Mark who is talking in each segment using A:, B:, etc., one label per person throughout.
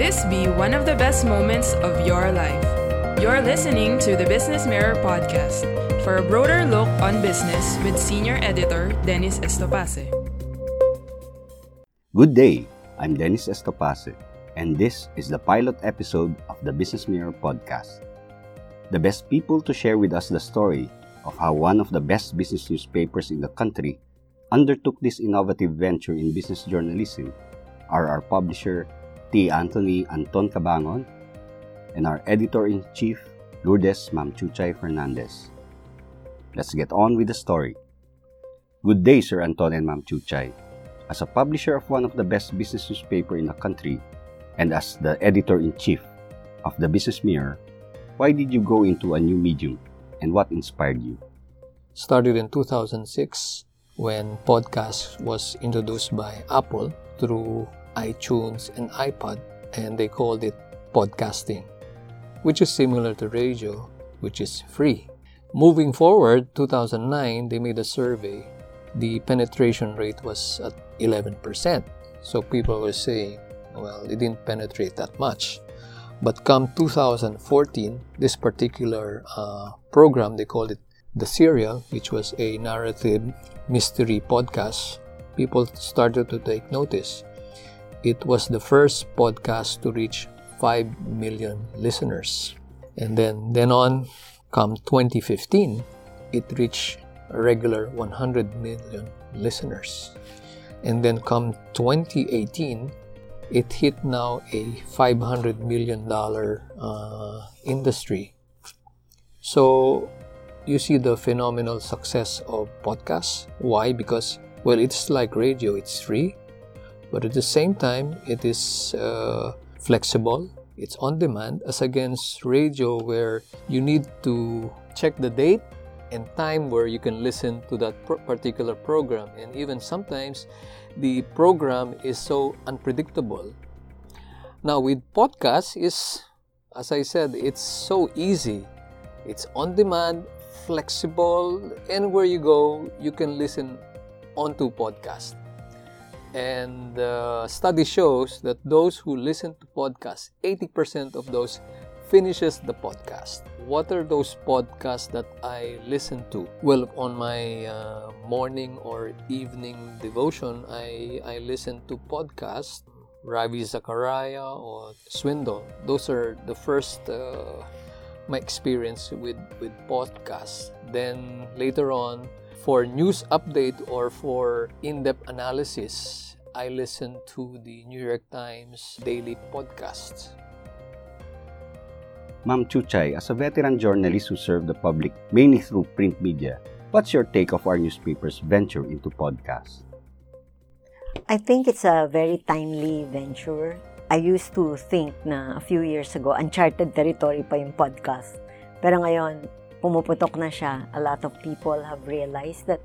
A: This be one of the best moments of your life. You're listening to the Business Mirror podcast for a broader look on business with senior editor Dennis Estopase.
B: Good day. I'm Dennis Estopase, and this is the pilot episode of the Business Mirror podcast. The best people to share with us the story of how one of the best business newspapers in the country undertook this innovative venture in business journalism are our publisher, T. Anthony Anton Cabangon, and our editor-in-chief, Lourdes Mamchuchay Fernandez. Let's get on with the story. Good day, Sir Anton and Ma'am Chuchay. As a publisher of one of the best business newspaper in the country, and as the editor-in-chief of the Business Mirror, why did you go into a new medium, and what inspired you?
C: Started in 2006 when podcast was introduced by Apple through iTunes and iPod, and they called it podcasting, which is similar to radio, which is free. Moving forward, 2009, they made a survey. The penetration rate was at 11%. So people were saying, well, it didn't penetrate that much. But come 2014, this particular uh, program, they called it The Serial, which was a narrative mystery podcast, people started to take notice. It was the first podcast to reach 5 million listeners. And then, then on, come 2015, it reached a regular 100 million listeners. And then come 2018, it hit now a 500 million dollar uh, industry. So you see the phenomenal success of podcasts. Why? Because well, it's like radio; it's free, but at the same time, it is uh, flexible. It's on demand, as against radio, where you need to check the date and time where you can listen to that particular program, and even sometimes the program is so unpredictable. Now, with podcast is as I said, it's so easy. It's on demand, flexible, and where you go, you can listen onto podcast. And the uh, study shows that those who listen to podcasts, 80% of those finishes the podcast. What are those podcasts that I listen to? Well, on my uh, morning or evening devotion, I, I listen to podcasts. Ravi Zachariah or Swindoll. Those are the first uh, my experience with with podcasts. Then later on, for news update or for in-depth analysis, I listen to the New York Times daily podcasts.
B: Ma'am Chuchay, as a veteran journalist who served the public mainly through print media, what's your take of our newspaper's venture into podcasts?
D: I think it's a very timely venture. I used to think na a few years ago, uncharted territory pa yung podcast. Pero ngayon, pumuputok na siya. A lot of people have realized that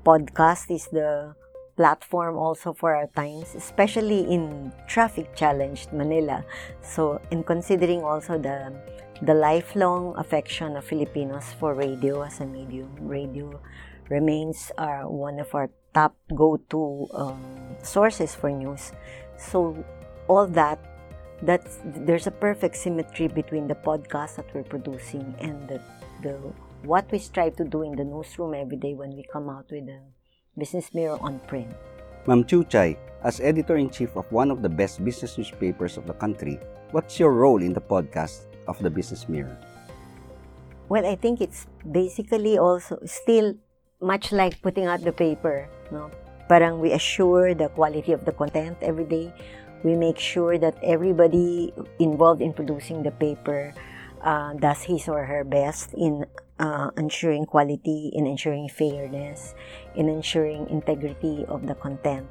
D: podcast is the platform also for our times, especially in traffic-challenged Manila. So, in considering also the the lifelong affection of Filipinos for radio as a medium, radio remains our one of our top go-to um, sources for news. So, all that that's there's a perfect symmetry between the podcast that we're producing and the the what we strive to do in the newsroom every day when we come out with a business mirror on print.
B: Ma'am Chuchay, as editor-in-chief of one of the best business newspapers of the country, what's your role in the podcast of the Business Mirror?
D: Well, I think it's basically also still much like putting out the paper, no? Parang we assure the quality of the content every day. We make sure that everybody involved in producing the paper uh, does his or her best in uh, ensuring quality, in ensuring fairness, in ensuring integrity of the content.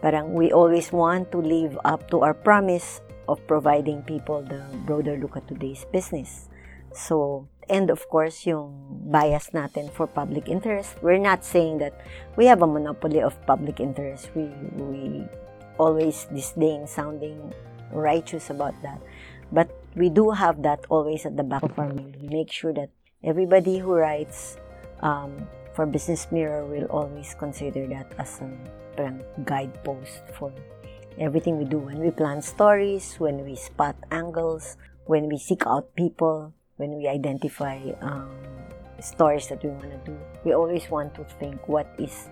D: Parang we always want to live up to our promise of providing people the broader look at today's business. So, and of course, yung bias natin for public interest. We're not saying that we have a monopoly of public interest. We, we always disdain sounding righteous about that. But we do have that always at the back of our mind. We make sure that everybody who writes um, for Business Mirror will always consider that as a guidepost for everything we do. When we plan stories, when we spot angles, when we seek out people, when we identify um, stories that we want to do, we always want to think what is,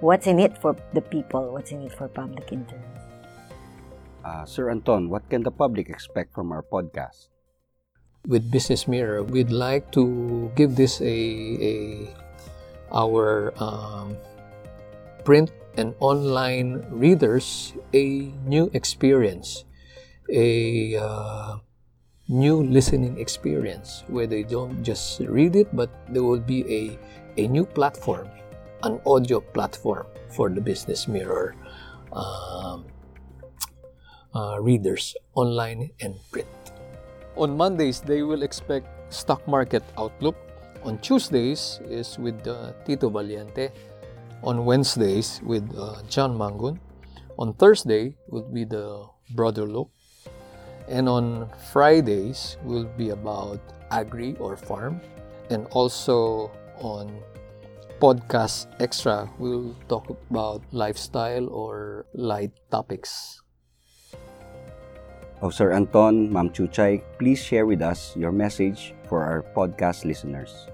D: what's in it for the people, what's in it for public interest.
B: Uh, Sir Anton, what can the public expect from our podcast?
C: With Business Mirror, we'd like to give this a, a our um, print and online readers a new experience, a uh, new listening experience where they don't just read it, but there will be a, a new platform, an audio platform for the Business Mirror um, uh, readers, online and print. On Mondays, they will expect stock market outlook. On Tuesdays is with uh, Tito Valiente on Wednesdays with uh, John Mangun. On Thursday will be the broader look. And on Fridays will be about agri or farm. And also on podcast extra, we'll talk about lifestyle or light topics.
B: Oh, Sir Anton, Ma'am Chuchay, please share with us your message for our podcast listeners.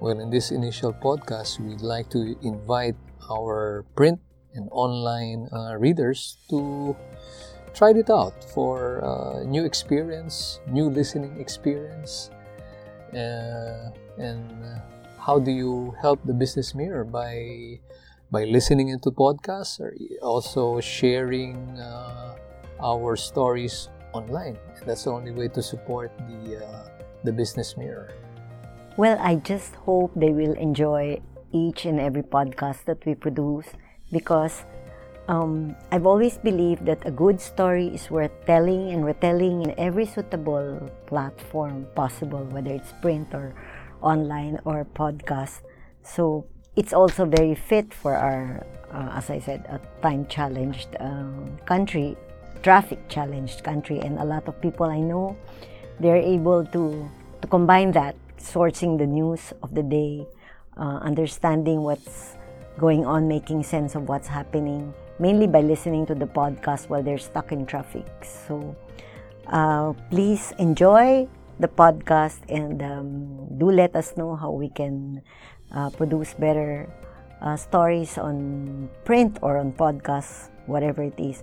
C: Well, in this initial podcast, we'd like to invite our print and online uh, readers to try it out for uh, new experience, new listening experience. Uh, and how do you help the business mirror by by listening into podcasts or also sharing uh, our stories online? And That's the only way to support the uh, the business mirror.
D: Well, I just hope they will enjoy each and every podcast that we produce because um, I've always believed that a good story is worth telling and retelling in every suitable platform possible, whether it's print or online or podcast. So it's also very fit for our, uh, as I said, a time challenged um, country, traffic challenged country, and a lot of people I know they're able to to combine that sourcing the news of the day, uh, understanding what's going on, making sense of what's happening, mainly by listening to the podcast while they're stuck in traffic. So uh, please enjoy the podcast and um, do let us know how we can uh, produce better uh, stories on print or on podcasts, whatever it is.